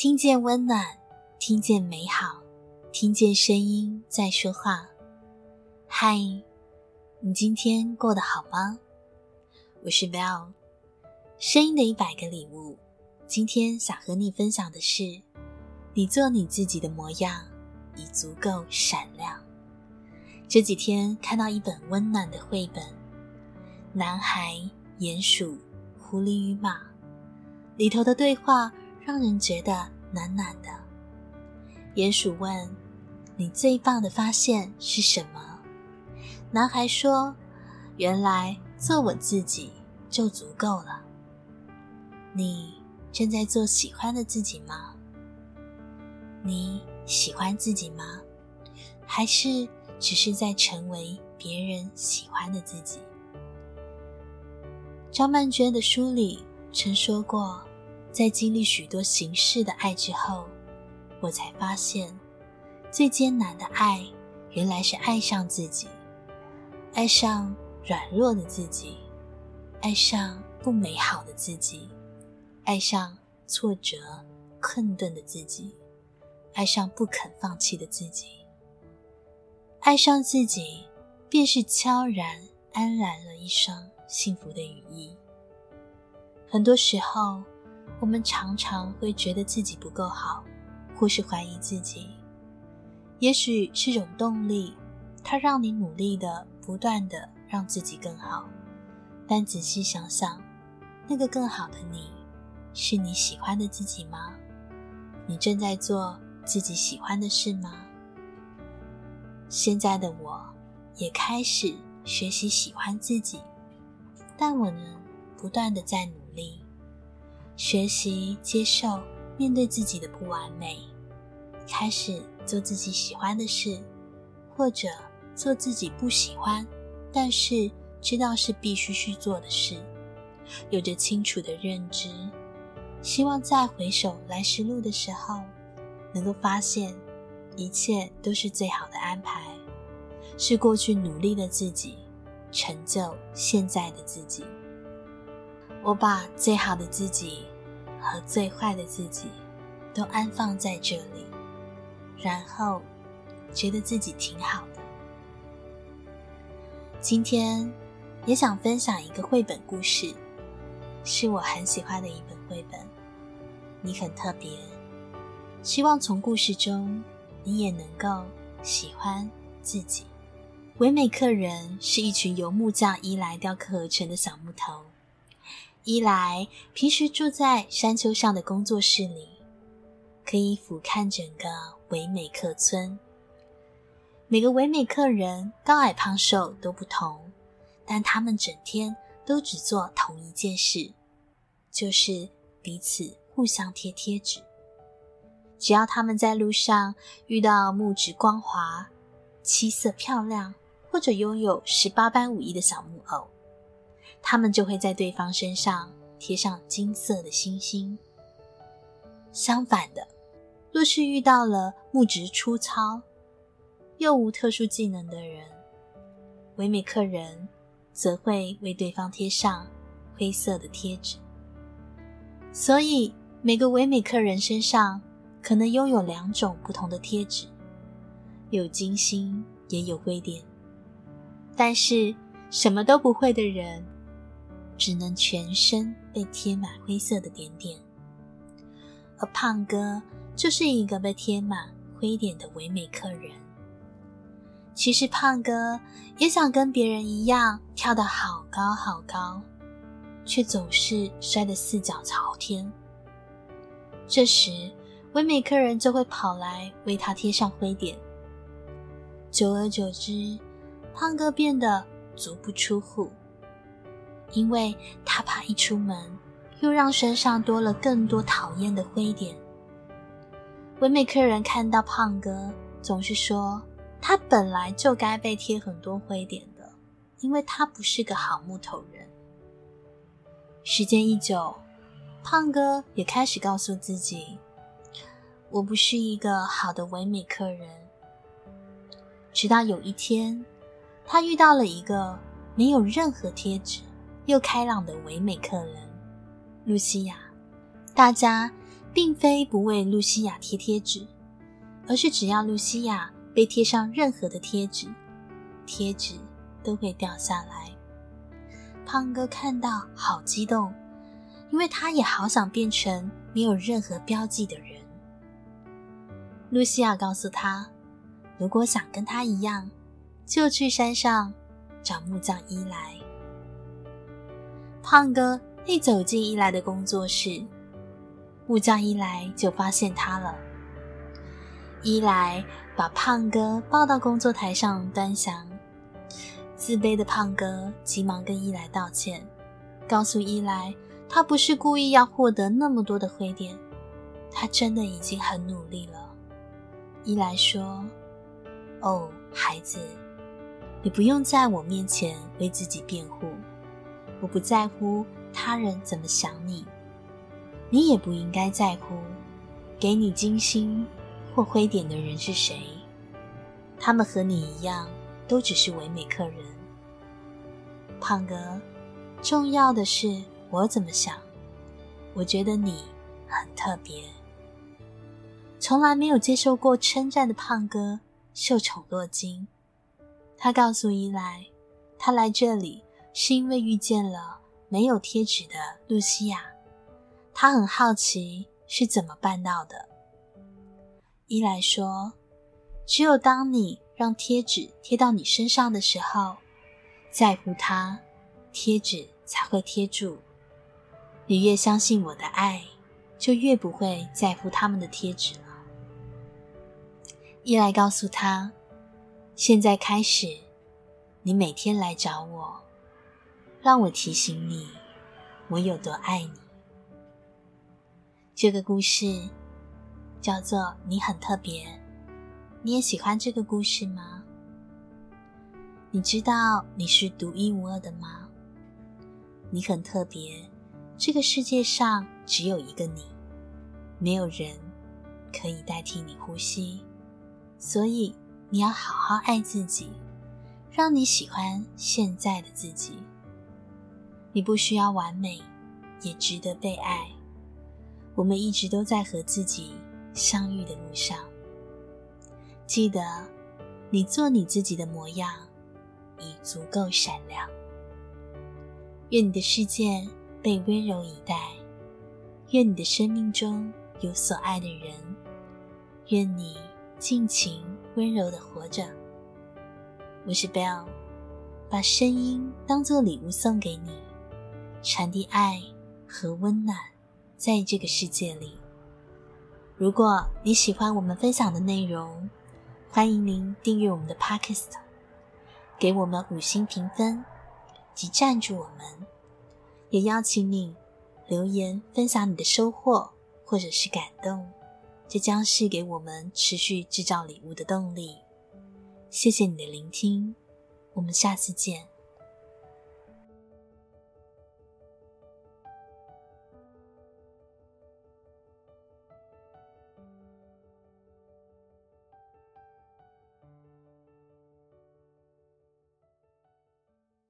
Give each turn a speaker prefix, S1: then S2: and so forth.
S1: 听见温暖，听见美好，听见声音在说话。嗨，你今天过得好吗？我是 Val，声音的一百个礼物。今天想和你分享的是，你做你自己的模样，已足够闪亮。这几天看到一本温暖的绘本，《男孩、鼹鼠、狐狸与马》，里头的对话。让人觉得暖暖的。鼹鼠问：“你最棒的发现是什么？”男孩说：“原来做我自己就足够了。”你正在做喜欢的自己吗？你喜欢自己吗？还是只是在成为别人喜欢的自己？张曼娟的书里曾说过。在经历许多形式的爱之后，我才发现，最艰难的爱，原来是爱上自己，爱上软弱的自己，爱上不美好的自己，爱上挫折困顿的自己，爱上不肯放弃的自己。爱上自己，便是悄然安然了一生幸福的羽翼。很多时候，我们常常会觉得自己不够好，或是怀疑自己。也许是种动力，它让你努力的、不断的让自己更好。但仔细想想，那个更好的你，是你喜欢的自己吗？你正在做自己喜欢的事吗？现在的我，也开始学习喜欢自己，但我呢，不断的在努力。学习接受面对自己的不完美，开始做自己喜欢的事，或者做自己不喜欢，但是知道是必须去做的事，有着清楚的认知，希望在回首来时路的时候，能够发现一切都是最好的安排，是过去努力的自己，成就现在的自己。我把最好的自己和最坏的自己都安放在这里，然后觉得自己挺好的。今天也想分享一个绘本故事，是我很喜欢的一本绘本。你很特别，希望从故事中你也能够喜欢自己。唯美客人是一群由木匠伊莱雕刻而成的小木头。一来平时住在山丘上的工作室里，可以俯瞰整个唯美客村。每个唯美客人高矮胖瘦都不同，但他们整天都只做同一件事，就是彼此互相贴贴纸。只要他们在路上遇到木质光滑、七色漂亮，或者拥有十八般武艺的小木偶。他们就会在对方身上贴上金色的星星。相反的，若是遇到了木质粗糙又无特殊技能的人，唯美客人则会为对方贴上灰色的贴纸。所以，每个唯美客人身上可能拥有两种不同的贴纸，有金星也有灰点。但是，什么都不会的人，只能全身被贴满灰色的点点，而胖哥就是一个被贴满灰点的唯美客人。其实胖哥也想跟别人一样跳得好高好高，却总是摔得四脚朝天。这时，唯美客人就会跑来为他贴上灰点。久而久之，胖哥变得足不出户。因为他怕一出门，又让身上多了更多讨厌的灰点。唯美客人看到胖哥，总是说他本来就该被贴很多灰点的，因为他不是个好木头人。时间一久，胖哥也开始告诉自己：“我不是一个好的唯美客人。”直到有一天，他遇到了一个没有任何贴纸。又开朗的唯美客人露西亚，大家并非不为露西亚贴贴纸，而是只要露西亚被贴上任何的贴纸，贴纸都会掉下来。胖哥看到好激动，因为他也好想变成没有任何标记的人。露西亚告诉他，如果想跟他一样，就去山上找木匠伊莱。胖哥一走进伊莱的工作室，木匠伊莱就发现他了。伊莱把胖哥抱到工作台上端详，自卑的胖哥急忙跟伊莱道歉，告诉伊莱他不是故意要获得那么多的灰点，他真的已经很努力了。伊莱说：“哦，孩子，你不用在我面前为自己辩护。我不在乎他人怎么想你，你也不应该在乎给你金星或灰点的人是谁。他们和你一样，都只是唯美客人。胖哥，重要的是我怎么想。我觉得你很特别。”从来没有接受过称赞的胖哥受宠若惊。他告诉伊莱，他来这里是因为遇见了没有贴纸的露西亚。他很好奇是怎么办到的。伊莱说：“只有当你让贴纸贴到你身上的时候，在乎它，贴纸才会贴住。你越相信我的爱，就越不会在乎他们的贴纸了。”伊莱告诉他：“现在开始，你每天来找我，让我提醒你，我有多爱你。”这个故事叫做《你很特别》，你也喜欢这个故事吗？你知道你是独一无二的吗？你很特别，这个世界上只有一个你，没有人可以代替你呼吸。所以你要好好爱自己，让你喜欢现在的自己。你不需要完美，也值得被爱。我们一直都在和自己相遇的路上。记得，你做你自己的模样，已足够闪亮。愿你的世界被温柔以待，愿你的生命中有所爱的人，愿你。尽情温柔的活着。我是 bell，把声音当做礼物送给你，传递爱和温暖在这个世界里。如果你喜欢我们分享的内容，欢迎您订阅我们的 Podcast，给我们五星评分及赞助我们。也邀请你留言分享你的收获或者是感动。这将是给我们持续制造礼物的动力。谢谢你的聆听，我们下次见。